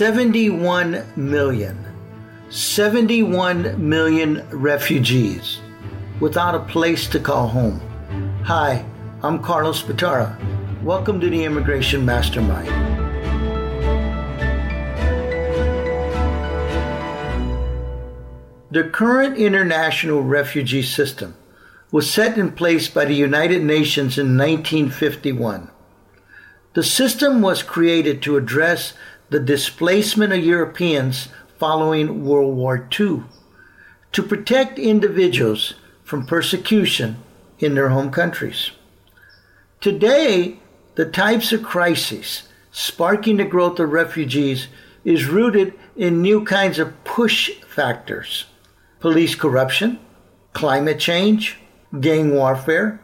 71 million, 71 million refugees without a place to call home. Hi, I'm Carlos Batara. Welcome to the Immigration Mastermind. The current international refugee system was set in place by the United Nations in 1951. The system was created to address the displacement of Europeans following World War II, to protect individuals from persecution in their home countries. Today, the types of crises sparking the growth of refugees is rooted in new kinds of push factors police corruption, climate change, gang warfare,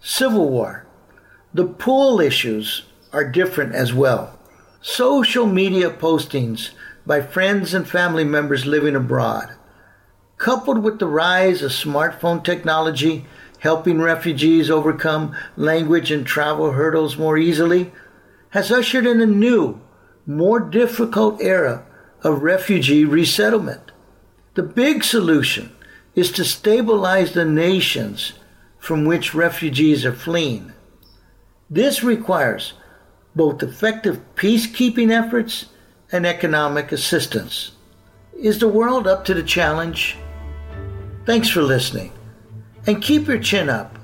civil war. The pull issues are different as well. Social media postings by friends and family members living abroad, coupled with the rise of smartphone technology helping refugees overcome language and travel hurdles more easily, has ushered in a new, more difficult era of refugee resettlement. The big solution is to stabilize the nations from which refugees are fleeing. This requires both effective peacekeeping efforts and economic assistance. Is the world up to the challenge? Thanks for listening. And keep your chin up,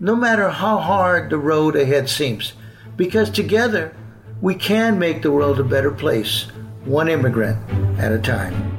no matter how hard the road ahead seems, because together we can make the world a better place, one immigrant at a time.